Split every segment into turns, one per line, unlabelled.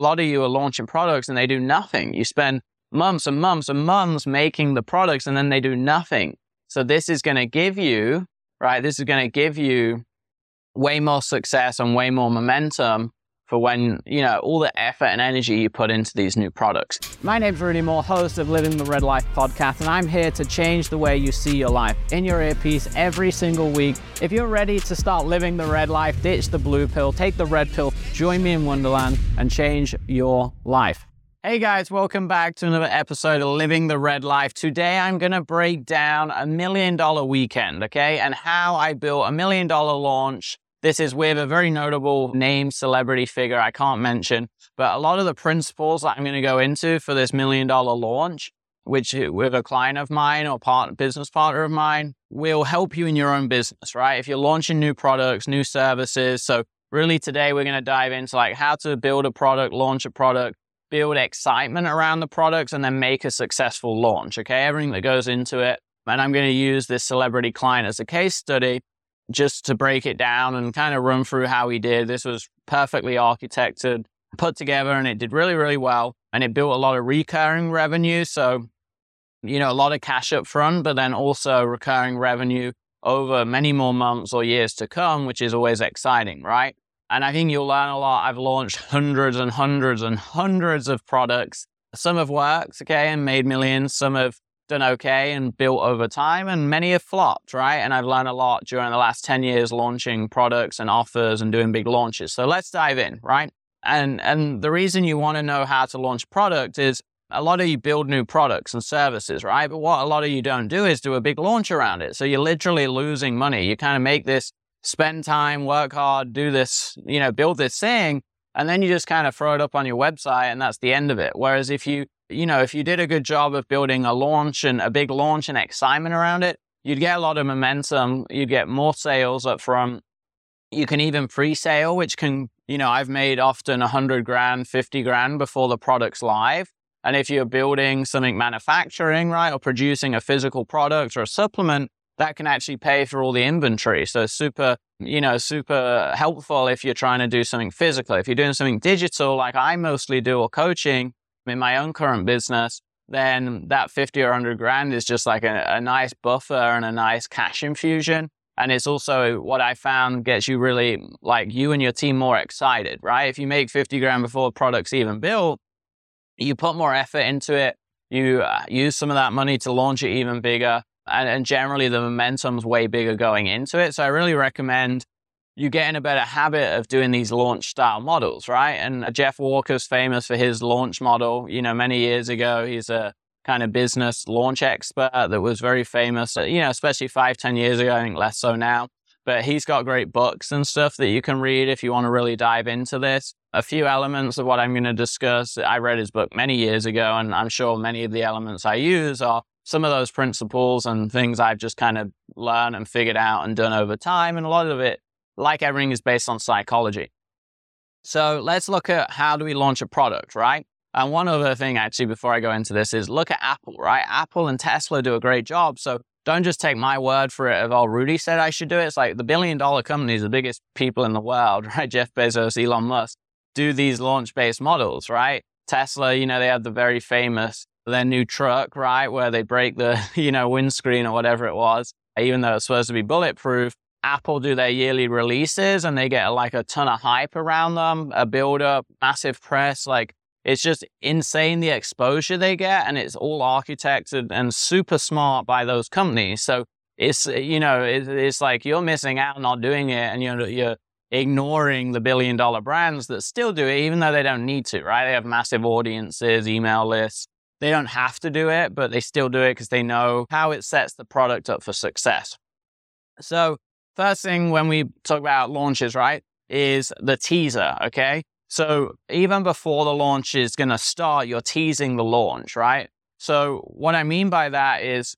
a lot of you are launching products and they do nothing. You spend months and months and months making the products and then they do nothing. So this is going to give you, right? This is going to give you way more success and way more momentum for when, you know, all the effort and energy you put into these new products.
My name's Rudy Mawer, host of Living the Red Life podcast, and I'm here to change the way you see your life in your earpiece every single week. If you're ready to start living the red life, ditch the blue pill, take the red pill, join me in Wonderland, and change your life. Hey guys, welcome back to another episode of Living the Red Life. Today I'm going to break down a million dollar weekend, okay, and how I built a million dollar launch this is with a very notable name celebrity figure I can't mention, but a lot of the principles that I'm going to go into for this million dollar launch, which with a client of mine or part, business partner of mine, will help you in your own business, right? If you're launching new products, new services. So really today we're going to dive into like how to build a product, launch a product, build excitement around the products and then make a successful launch. Okay. Everything that goes into it. And I'm going to use this celebrity client as a case study just to break it down and kind of run through how he did. This was perfectly architected, put together, and it did really, really well. And it built a lot of recurring revenue. So, you know, a lot of cash up front, but then also recurring revenue over many more months or years to come, which is always exciting, right? And I think you'll learn a lot. I've launched hundreds and hundreds and hundreds of products. Some have worked, okay, and made millions. Some have done okay and built over time, and many have flopped, right? And I've learned a lot during the last 10 years launching products and offers and doing big launches. So let's dive in, right? And and the reason you want to know how to launch product is a lot of you build new products and services, right? But what a lot of you don't do is do a big launch around it. So you're literally losing money. You kind of make this spend time, work hard, do this, you know, build this thing, and then you just kind of throw it up on your website and that's the end of it. Whereas if you you know, if you did a good job of building a launch and a big launch and excitement around it, you'd get a lot of momentum. You'd get more sales up front. You can even pre-sale, which can, you know, I've made often 100 grand, 50 grand before the product's live. And if you're building something manufacturing, right, or producing a physical product or a supplement, that can actually pay for all the inventory. So super, you know, super helpful if you're trying to do something physical. If you're doing something digital, like I mostly do, or coaching, in my own current business, then that 50 or 100 grand is just like a, a nice buffer and a nice cash infusion. And it's also what I found gets you really like you and your team more excited, right? If you make 50 grand before product's even built, you put more effort into it. You uh, use some of that money to launch it even bigger. And, and generally the momentum's way bigger going into it. So I really recommend you get in a better habit of doing these launch style models, right? And uh, Jeff Walker's famous for his launch model. You know, many years ago, he's a kind of business launch expert that was very famous, uh, you know, especially five, ten years ago. I think less so now. But he's got great books and stuff that you can read if you want to really dive into this. A few elements of what I'm going to discuss. I read his book many years ago, and I'm sure many of the elements I use are some of those principles and things I've just kind of learned and figured out and done over time. And a lot of it like everything is based on psychology. So let's look at how do we launch a product, right? And one other thing, actually, before I go into this is look at Apple, right? Apple and Tesla do a great job. So don't just take my word for it of, oh, Rudy said I should do it. It's like the billion dollar companies, the biggest people in the world, right? Jeff Bezos, Elon Musk, do these launch based models, right? Tesla, you know, they have the very famous, their new truck, right? Where they break the, you know, windscreen or whatever it was, even though it's supposed to be bulletproof. Apple do their yearly releases and they get like a ton of hype around them, a build up, massive press. Like it's just insane the exposure they get and it's all architected and super smart by those companies. So it's, you know, it's like you're missing out not doing it and you're, you're ignoring the billion dollar brands that still do it, even though they don't need to, right? They have massive audiences, email lists. They don't have to do it, but they still do it because they know how it sets the product up for success. So First thing when we talk about launches, right, is the teaser, okay? So even before the launch is going to start, you're teasing the launch, right? So what I mean by that is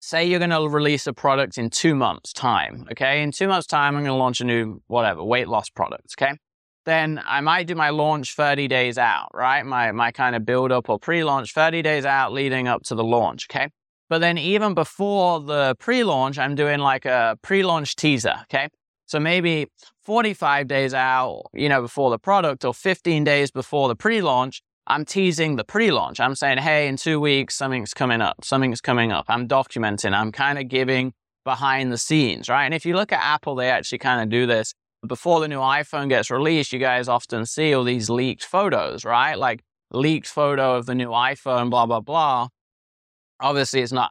say you're going to release a product in two months time, okay? In two months time, I'm going to launch a new, whatever, weight loss product, okay? Then I might do my launch 30 days out, right? My, my kind of build up or pre-launch 30 days out leading up to the launch, okay? But then even before the pre-launch, I'm doing like a pre-launch teaser. Okay.
So maybe 45 days out, you know, before the product or 15 days before the pre-launch, I'm teasing the pre-launch. I'm saying, hey, in two weeks, something's coming up. Something's coming up. I'm documenting. I'm kind of giving behind the scenes, right? And if you look at Apple, they actually kind of do this. Before the new iPhone gets released, you guys often see all these leaked photos, right? Like leaked photo of the new iPhone, blah, blah, blah. Obviously, it's not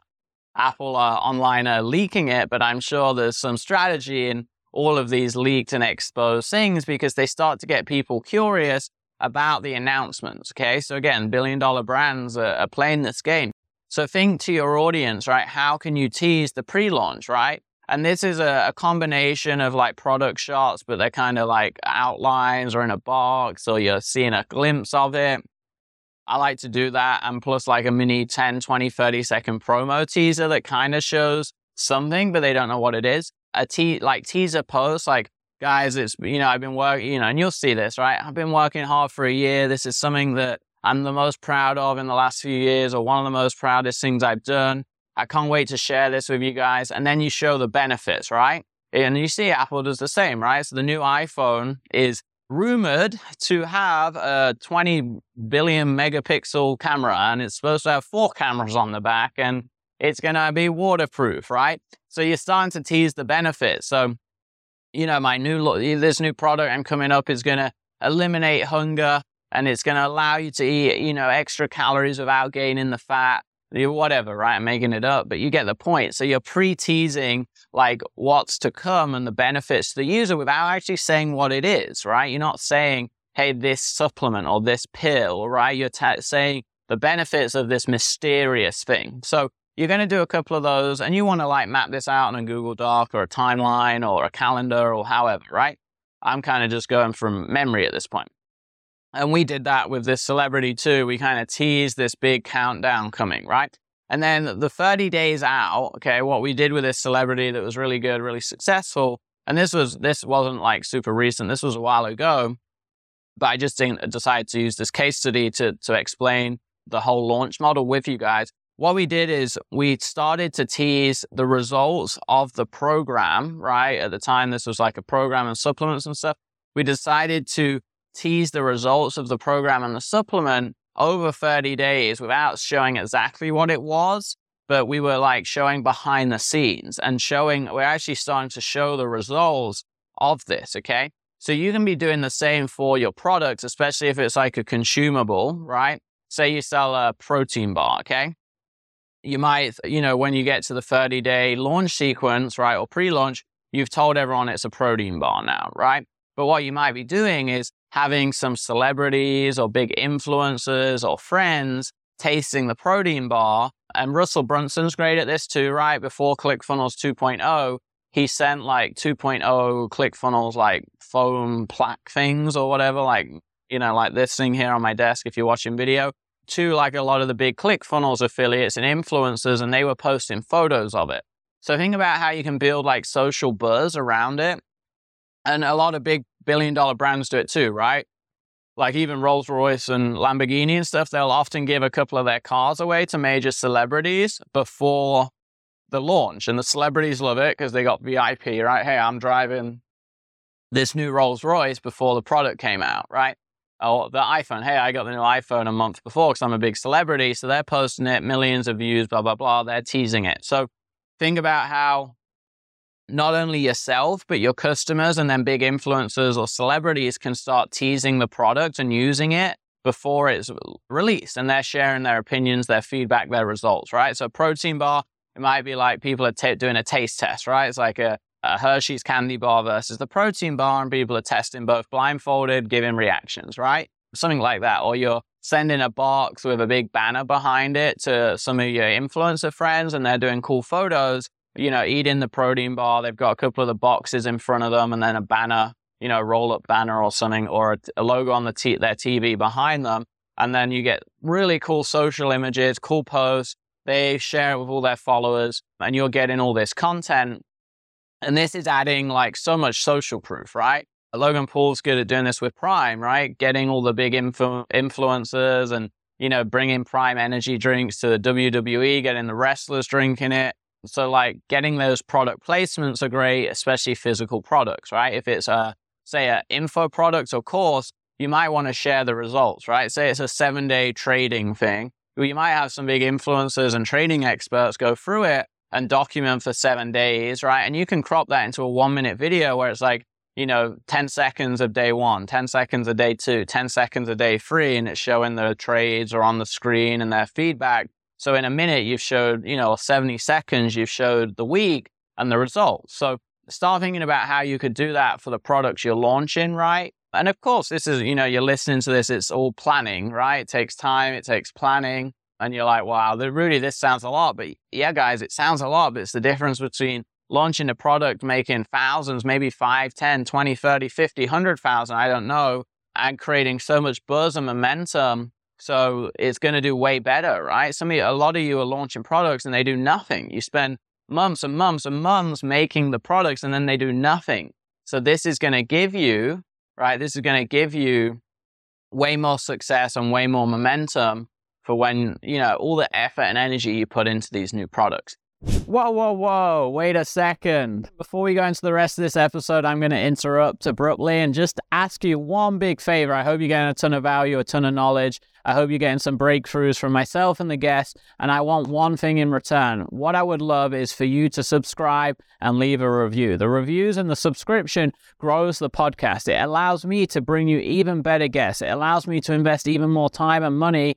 Apple uh, online uh, leaking it, but I'm sure there's some strategy in all of these leaked and exposed things because they start to get people curious about the announcements. Okay. So again, billion dollar brands are, are playing this game. So think to your audience, right? How can you tease the pre launch, right? And this is a, a, combination of like product shots, but they're kind of like outlines or in a box, or you're seeing a glimpse of it. I like to do that. And plus, like a mini 10, 20, 30 second promo teaser that kind of shows something, but they don't know what it is. A te- like teaser post, like guys, it's, you know, I've been working, you know, and you'll see this, right? I've been working hard for a year. This is something that I'm the most proud of in the last few years, or one of the most proudest things I've done. I can't wait to share this with you guys. And then you show the benefits, right? And you see Apple does the same, right? So the new iPhone is rumored to have a 20 billion megapixel camera and it's supposed to have four cameras on the back and it's going to be waterproof, right? So you're starting to tease the benefits. So you know, my new this new product I'm coming up is going to eliminate hunger and it's going to allow you to eat, you know, extra calories without gaining the fat, whatever, right? I'm making it up, but you get the point. So you're pre-teasing like what's to come and the benefits to the user without actually saying what it is, right? You're not saying, hey, this supplement or this pill, right? You're t- saying the benefits of this mysterious thing. So you're going to do a couple of those and you want to like map this out in a Google Doc or a timeline or a calendar or however, right? I'm kind of just going from memory at this point. And we did that with this celebrity too. We kind of teased this big countdown coming, right? And then the 30 days out, okay, what we did with this celebrity that was really good, really successful, and this was this wasn't like super recent. This was a while ago, but I just uh, decided to use this case study to to explain the whole launch model with you guys what we did is we started to tease the results of the program, right? At the time, this was like a program and supplements and stuff. We decided to tease the results of the program and the supplement over 30 days without showing exactly what it was, but we were like showing behind the scenes and showing, we're actually starting to show the results of this, okay? So you can be doing the same for your products, especially if it's like a consumable, right? Say you sell a protein bar, okay? you might, you know, when you get to the 30 day launch sequence, right, or pre launch, you've told everyone it's a protein bar now, right? But what you might be doing is having some celebrities or big influencers or friends tasting the protein bar. And Russell Brunson's great at this too, right? Before ClickFunnels 2.0, he sent like 2.0 ClickFunnels like foam plaque things or whatever, like, you know, like this thing here on my desk if you're watching video to like a lot of the big ClickFunnels affiliates and influencers, and they were posting photos of it. So think about how you can build like social buzz around it. And a lot of big billion dollar brands do it too, right? Like even Rolls Royce and Lamborghini and stuff, they'll often give a couple of their cars away to major celebrities before the launch. And the celebrities love it because they got VIP, right? Hey, I'm driving this new Rolls Royce before the product came out, right? oh, the iPhone. Hey, I got the new iPhone a month before because I'm a big celebrity. So they're posting it, millions of views, blah, blah, blah. They're teasing it. So think about how not only yourself, but your customers and then big influencers or celebrities can start teasing the product and using it before it's released. And they're sharing their opinions, their feedback, their results, right? So a protein bar, it might be like people are t- doing a taste test, right? It's like a, a Hershey's candy bar versus the protein bar, and people are testing both blindfolded, giving reactions, right? Something like that. Or you're sending a box with a big banner behind it to some of your influencer friends, and they're doing cool photos, you know, eating the protein bar. They've got a couple of the boxes in front of them, and then a banner, you know, roll up banner or something, or a, a logo on the t- their TV behind them. And then you get really cool social images, cool posts. They share it with all their followers, and you're getting all this content and this is adding like so much social proof, right? Logan Paul's good at doing this with Prime, right? Getting all the big influ- influencers and, you know, bringing Prime energy drinks to the WWE, getting the wrestlers drinking it. So, like getting those product placements are great, especially physical products, right? If it's a, say, an info product or course, you might want to share the results, right? Say it's a seven day trading thing. You might have some big influencers and trading experts go through it and document for seven days, right? And you can crop that into a one minute video where it's like, you know, 10 seconds of day one, 10 seconds of day two, 10 seconds of day three, and it's showing the trades or on the screen and their feedback. So in a minute, you've showed, you know, 70 seconds, you've showed the week and the results. So start thinking about how you could do that for the products you're launching, right? And of course, this is, you know, you're listening to this, it's all planning, right? It takes time, it takes planning. And you're like, wow, really, this sounds a lot. But yeah, guys, it sounds a lot, but it's the difference between launching a product, making thousands, maybe 5, 10, 20, 30, 50, 100,000, I don't know, and creating so much buzz and momentum. So it's going to do way better, right? Some of you, a lot of you are launching products and they do nothing. You spend months and months and months making the products and then they do nothing. So this is going to give you, right? This is going to give you way more success and way more momentum for when, you know, all the effort and energy you put into these new products.
Whoa, whoa, whoa, wait a second. Before we go into the rest of this episode, I'm going to interrupt abruptly and just ask you one big favor. I hope you're getting a ton of value, a ton of knowledge. I hope you're getting some breakthroughs from myself and the guests. And I want one thing in return. What I would love is for you to subscribe and leave a review. The reviews and the subscription grows the podcast. It allows me to bring you even better guests. It allows me to invest even more time and money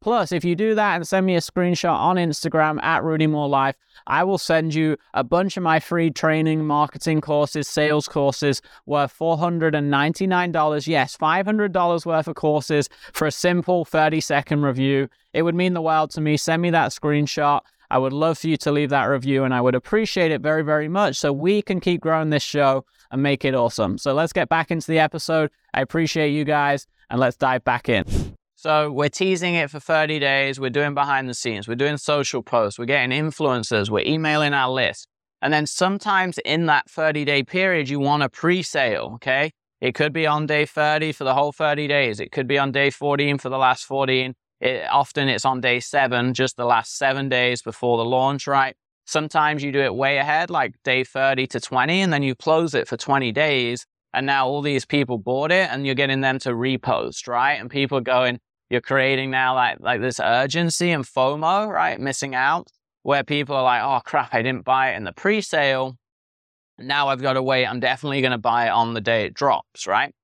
Plus, if you do that and send me a screenshot on Instagram at Rudy Mawer Life, I will send you a bunch of my free training, marketing courses, sales courses worth $499. Yes, $500 worth of courses for a simple 30 second review. It would mean the world to me. Send me that screenshot. I would love for you to leave that review and I would appreciate it very, very much so we can keep growing this show and make it awesome. So let's get back into the episode. I appreciate you guys and let's dive back in.
So we're teasing it for 30 days. We're doing behind the scenes. We're doing social posts. We're getting influencers. We're emailing our list. And then sometimes in that 30 day period, you want a pre sale. Okay. It could be on day 30 for the whole 30 days. It could be on day 14 for the last 14. It, often it's on day seven, just the last seven days before the launch, right? Sometimes you do it way ahead, like day 30 to 20, and then you close it for 20 days. And now all these people bought it and you're getting them to repost, right? And people going, you're creating now like like this urgency and FOMO, right? Missing out, where people are like, oh crap, I didn't buy it in the pre-sale. Now I've got to wait. I'm definitely going to buy it on the day it drops, right?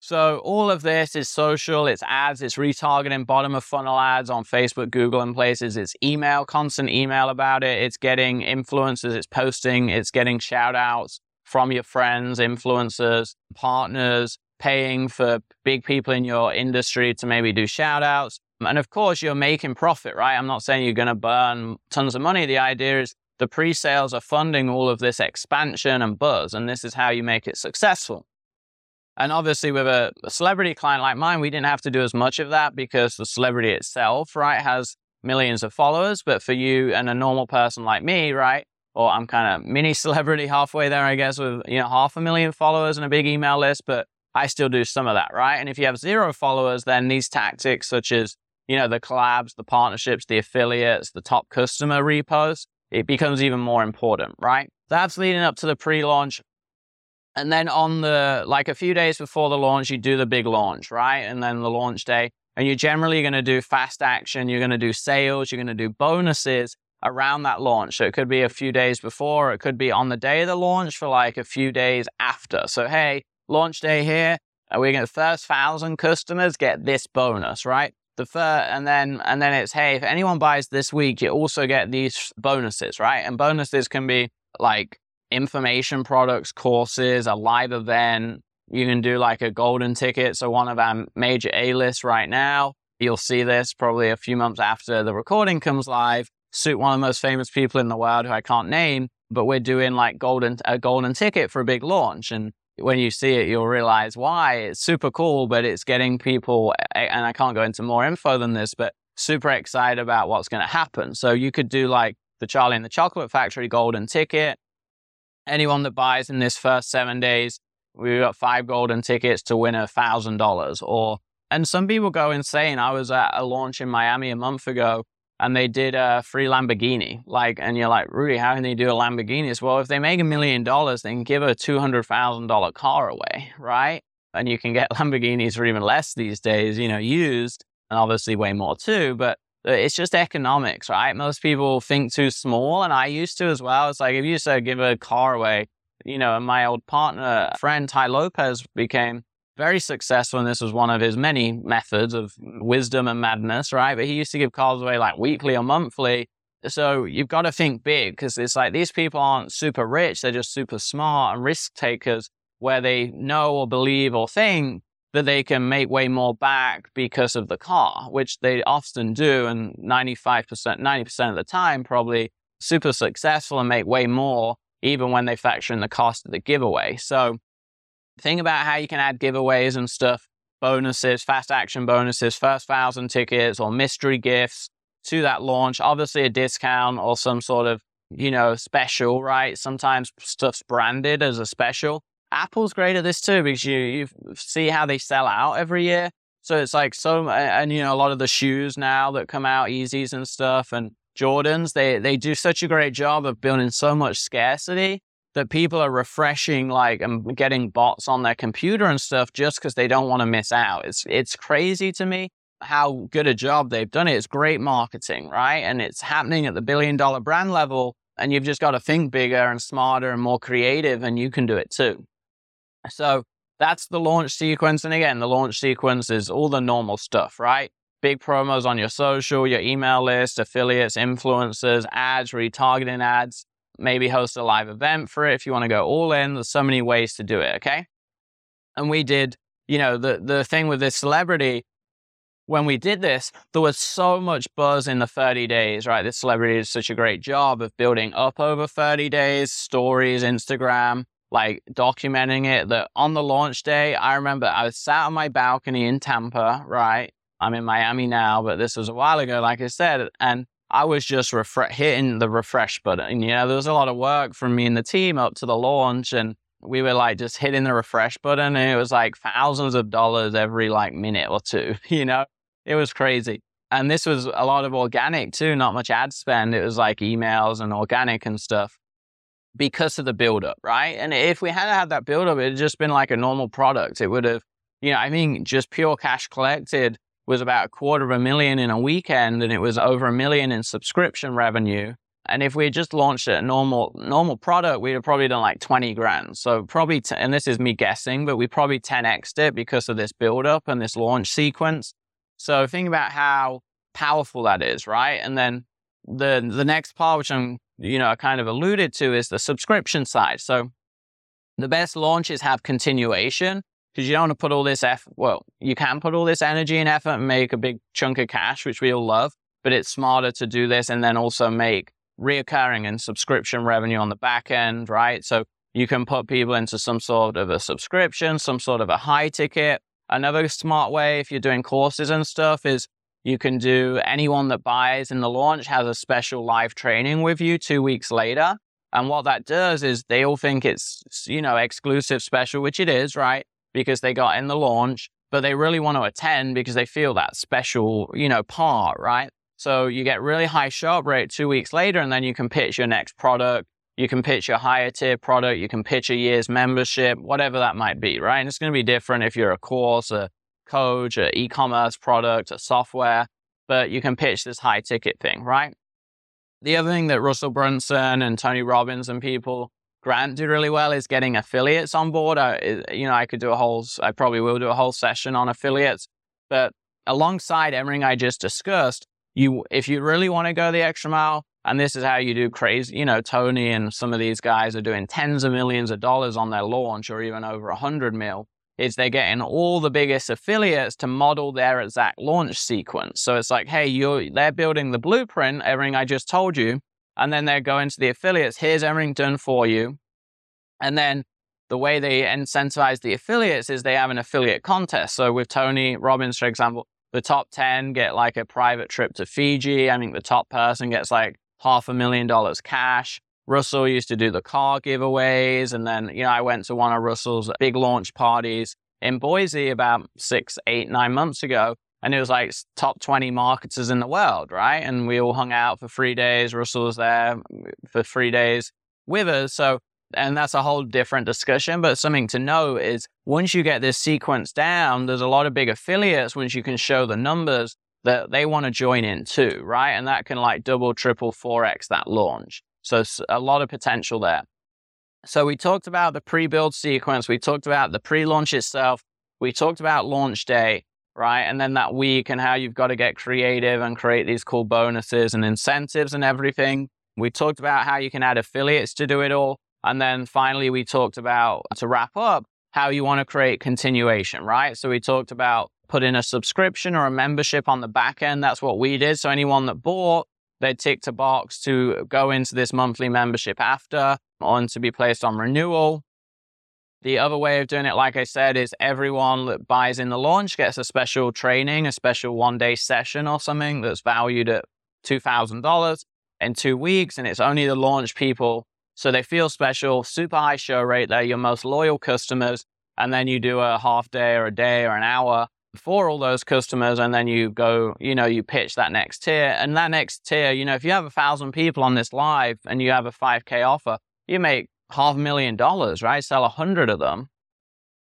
So all of this is social, it's ads, it's retargeting, bottom of funnel ads on Facebook, Google, and places. It's email, constant email about it. It's getting influencers, it's posting, it's getting shout outs from your friends, influencers, partners, paying for big people in your industry to maybe do shout outs. And of course, you're making profit, right? I'm not saying you're going to burn tons of money. The idea is the pre sales are funding all of this expansion and buzz, and this is how you make it successful. And obviously, with a, a celebrity client like mine, we didn't have to do as much of that because the celebrity itself, right, has millions of followers. But for you and a normal person like me, right, or I'm kind of mini celebrity halfway there, I guess, with you know half a million followers and a big email list, but I still do some of that, right? And if you have zero followers, then these tactics, such as, you know, the collabs, the partnerships, the affiliates, the top customer repos, it becomes even more important, right? That's leading up to the pre launch. And then on the, like a few days before the launch, you do the big launch, right? And then the launch day. And you're generally going to do fast action. You're going to do sales. You're going to do bonuses around that launch. So it could be a few days before. It could be on the day of the launch for like a few days after. So, hey, launch day here. Uh, we're going to first thousand customers get this bonus, right? The first, and then and then it's hey, if anyone buys this week, you also get these bonuses, right? And bonuses can be like information products, courses, a live event. You can do like a golden ticket. So one of our major A lists right now, you'll see this probably a few months after the recording comes live. Suit one of the most famous people in the world who I can't name but we're doing like golden, a golden ticket for a big launch. And when you see it, you'll realize why it's super cool, but it's getting people, and I can't go into more info than this, but super excited about what's going to happen. So you could do like the Charlie and the Chocolate Factory golden ticket. Anyone that buys in this first seven days, we've got five golden tickets to win a thousand dollars. Or, and some people go insane. I was at a launch in Miami a month ago and they did a free Lamborghini. Like, and you're like, Rudy, how can they do a Lamborghini? Well, if they make a million dollars, they can give a $200,000 car away, right? And you can get Lamborghinis for even less these days, you know, used and obviously way more too. But uh, it's just economics, right? Most people think too small, and I used to as well. It's like if you said give a car away, you know, and my old partner, friend Tai Lopez became very successful, and this was one of his many methods of wisdom and madness, right? But he used to give cars away like weekly or monthly. So you've got to think big because it's like these people aren't super rich, they're just super smart and risk takers where they know or believe or think that they can make way more back because of the car, which they often do. And 95%, 90% of the time, probably super successful and make way more, even when they factor in the cost of the giveaway. So think about how you can add giveaways and stuff, bonuses, fast action bonuses, first thousand tickets or mystery gifts to that launch. Obviously a discount or some sort of, you know, special, right? Sometimes stuff's branded as a special. Apple's great at this too because you, you see how they sell out every year. So it's like so, uh, and you know, a lot of the shoes now that come out, Yeezys and stuff, and Jordans, they they do such a great job of building so much scarcity that people are refreshing like and getting bots on their computer and stuff just because they don't want to miss out. It's it's crazy to me how good a job they've done it. It's great marketing, right? And it's happening at the billion dollar brand level. And you've just got to think bigger and smarter and more creative, and you can do it too. So that's the launch sequence. And again, the launch sequence is all the normal stuff, right? Big promos on your social, your email list, affiliates, influencers, ads, retargeting ads, maybe host a live event for it if you want to go all in. There's so many ways to do it, okay? And we did, you know, the, the thing with this celebrity, when we did this, there was so much buzz in the 30 days, right? This celebrity did such a great job of building up over 30 days, stories, Instagram, like documenting it that on the launch day, I remember I was sat on my balcony in Tampa, right? I'm in Miami now, but this was a while ago, like I said, and I was just refre- hitting the refresh button. You know, there was a lot of work from me and the team up to the launch, and we were like just hitting the refresh button, and it was like thousands of dollars every like minute or two. You know, it was crazy. And this was a lot of organic too, not much ad spend. It was like emails and organic and stuff because of the buildup, right? And if we hadn't had that buildup, it'd just been like a normal product. It would have, you know, I mean, just pure cash collected was about a quarter of a million in a weekend and it was over a million in subscription revenue. And if we had just launched a normal normal product, we'd have probably done like 20 grand. So probably, t- and this is me guessing, but we probably 10xed it because of this buildup and this launch sequence. So think about how powerful that is, right? And then the the next part, which I'm you know, I kind of alluded to is the subscription side. So the best launches have continuation because you don't want to put all this effort. Well, you can put all this energy and effort and make a big chunk of cash, which we all love, but it's smarter to do this and then also make reoccurring and subscription revenue on the back end, right? So you can put people into some sort of a subscription, some sort of a high ticket. Another smart way, if you're doing courses and stuff, is you can do anyone that buys in the launch has a special live training with you two weeks later. And what that does is they all think it's, you know, exclusive special, which it is, right? Because they got in the launch, but they really want to attend because they feel that special, you know, part, right? So you get really high sharp rate two weeks later, and then you can pitch your next product. You can pitch your higher tier product. You can pitch a year's membership, whatever that might be, right? And it's going to be different if you're a course, a coach, an e-commerce product, a software, but you can pitch this high ticket thing, right? The other thing that Russell Brunson and Tony Robbins and people Grant do really well is getting affiliates on board. I, you know, I could do a whole, I probably will do a whole session on affiliates, but alongside everything I just discussed, you, if you really want to go the extra mile, and this is how you do crazy, you know, Tony and some of these guys are doing tens of millions of dollars on their launch or even over a hundred mil is they're getting all the biggest affiliates to model their exact launch sequence. So it's like, hey, you're they're building the blueprint, everything I just told you, And then they're going to the affiliates. Here's everything done for you. And then the way they incentivize the affiliates is they have an affiliate contest. So with Tony Robbins, for example, the top 10 get like a private trip to Fiji. I think the top person gets like half a million dollars cash. Russell used to do the car giveaways. And then, you know, I went to one of Russell's big launch parties in Boise about six, eight, nine months ago. And it was like top 20 marketers in the world, right? And we all hung out for three days. Russell was there for three days with us. So and that's a whole different discussion. But something to know is once you get this sequence down, there's a lot of big affiliates, once you can show the numbers that they want to join in too, right? And that can like double, triple, 4x that launch. So a lot of potential there. So we talked about the pre build sequence, we talked about the pre launch itself, we talked about launch day, right? And then that week and how you've got to get creative and create these cool bonuses and incentives and everything. We talked about how you can add affiliates to do it all. And then finally, we talked about, to wrap up, how you want to create continuation, right? So we talked about putting a subscription or a membership on the back end. That's what we did. So anyone that bought, they ticked a box to go into this monthly membership after on to be placed on renewal. The other way of doing it, like I said, is everyone that buys in the launch gets a special training, a special one day session or something that's valued at $2,000 in two weeks. And it's only the launch people so they feel special, super high show rate. They're your most loyal customers. And then you do a half day or a day or an hour for all those customers. And then you go, you know, you pitch that next tier. And that next tier, you know, if you have a thousand people on this live and you have a 5K offer, you make half a million dollars, right? Sell a hundred of them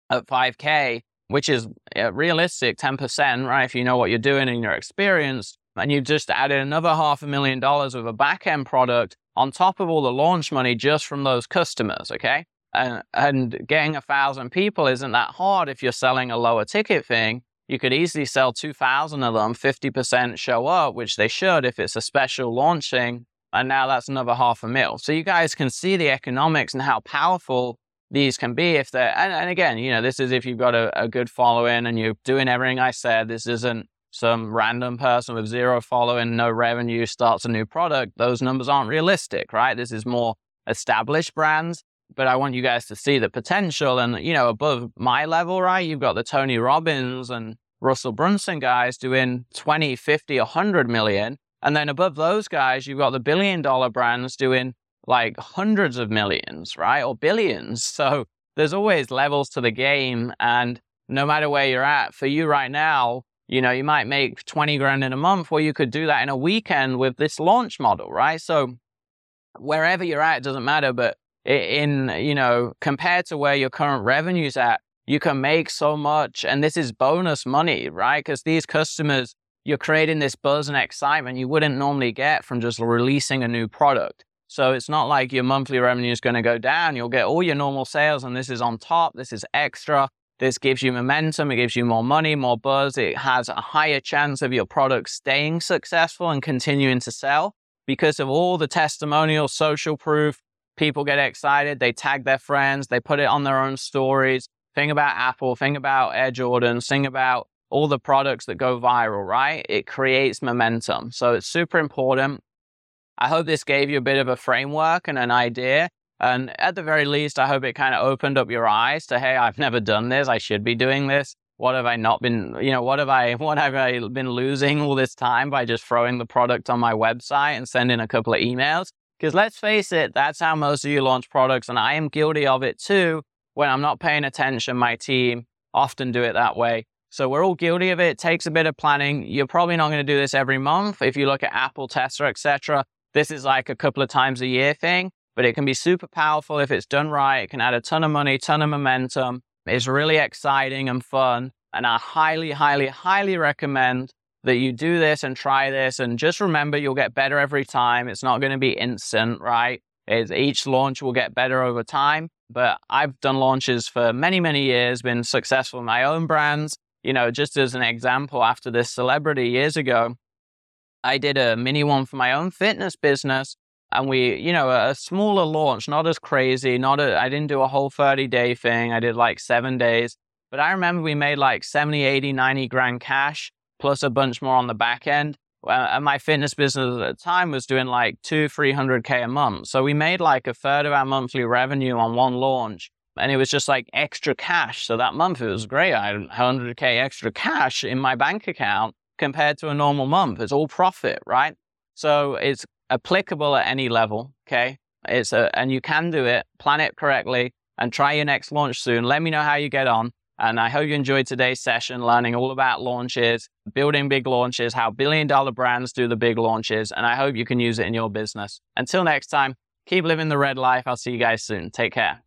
at 5K, which is realistic 10%, right? If you know what you're doing and you're experienced, and you've just added another half a million dollars with a back end product on top of all the launch money just from those customers, okay? And, and getting a thousand people isn't that hard if you're selling a lower ticket thing. You could easily sell 2,000 of them, 50% show up, which they should if it's a special launching. And now that's another half a mil. So you guys can see the economics and how powerful these can be if they're, and, and again, you know, this is if you've got a, a good following and you're doing everything I said. This isn't some random person with zero following, no revenue starts a new product, those numbers aren't realistic, right? This is more established brands. But I want you guys to see the potential. And, you know, above my level, right? You've got the Tony Robbins and Russell Brunson guys doing 20, 50, 100 million. And then above those guys, you've got the billion dollar brands doing like hundreds of millions, right? Or billions. So there's always levels to the game. And no matter where you're at, for you right now, you know, you might make 20 grand in a month, or you could do that in a weekend with this launch model, right? So wherever you're at, doesn't matter. But in, you know, compared to where your current revenue's at, you can make so much. And this is bonus money, right? Because these customers, you're creating this buzz and excitement you wouldn't normally get from just releasing a new product. So it's not like your monthly revenue is going to go down. You'll get all your normal sales, and this is on top. This is extra. This gives you momentum, it gives you more money, more buzz. It has a higher chance of your product staying successful and continuing to sell because of all the testimonial, social proof. People get excited, they tag their friends, they put it on their own stories. Think about Apple, think about Air Jordans, think about all the products that go viral, right? It creates momentum. So it's super important. I hope this gave you a bit of a framework and an idea and at the very least, I hope it kind of opened up your eyes to, hey, I've never done this. I should be doing this. What have I not been, you know, what have I, what have I been losing all this time by just throwing the product on my website and sending a couple of emails? Because let's face it, that's how most of you launch products. And I am guilty of it too. When I'm not paying attention, my team often do it that way. So we're all guilty of it. It takes a bit of planning. You're probably not going to do this every month. If you look at Apple, Tesla, etc., this is like a couple of times a year thing but it can be super powerful if it's done right. It can add a ton of money, ton of momentum. It's really exciting and fun. And I highly, highly, highly recommend that you do this and try this. And just remember, you'll get better every time. It's not going to be instant, right? It's, each launch will get better over time. But I've done launches for many, many years, been successful in my own brands. You know, just as an example, after this celebrity years ago, I did a mini one for my own fitness business and we, you know, a smaller launch, not as crazy, not I didn't do a whole 30 day thing. I did like seven days, but I remember we made like 70, 80, 90 grand cash plus a bunch more on the back end uh, and my fitness business at the time was doing like two, 300K a month. So we made like a third of our monthly revenue on one launch. And it was just like extra cash. So that month it was great. I had 100K extra cash in my bank account compared to a normal month. It's all profit, right? So it's applicable at any level. Okay. It's a, and you can do it, plan it correctly and try your next launch soon. Let me know how you get on. And I hope you enjoyed today's session, learning all about launches, building big launches, how billion dollar brands do the big launches. And I hope you can use it in your business. Until next time, keep living the red life. I'll see you guys soon. Take care.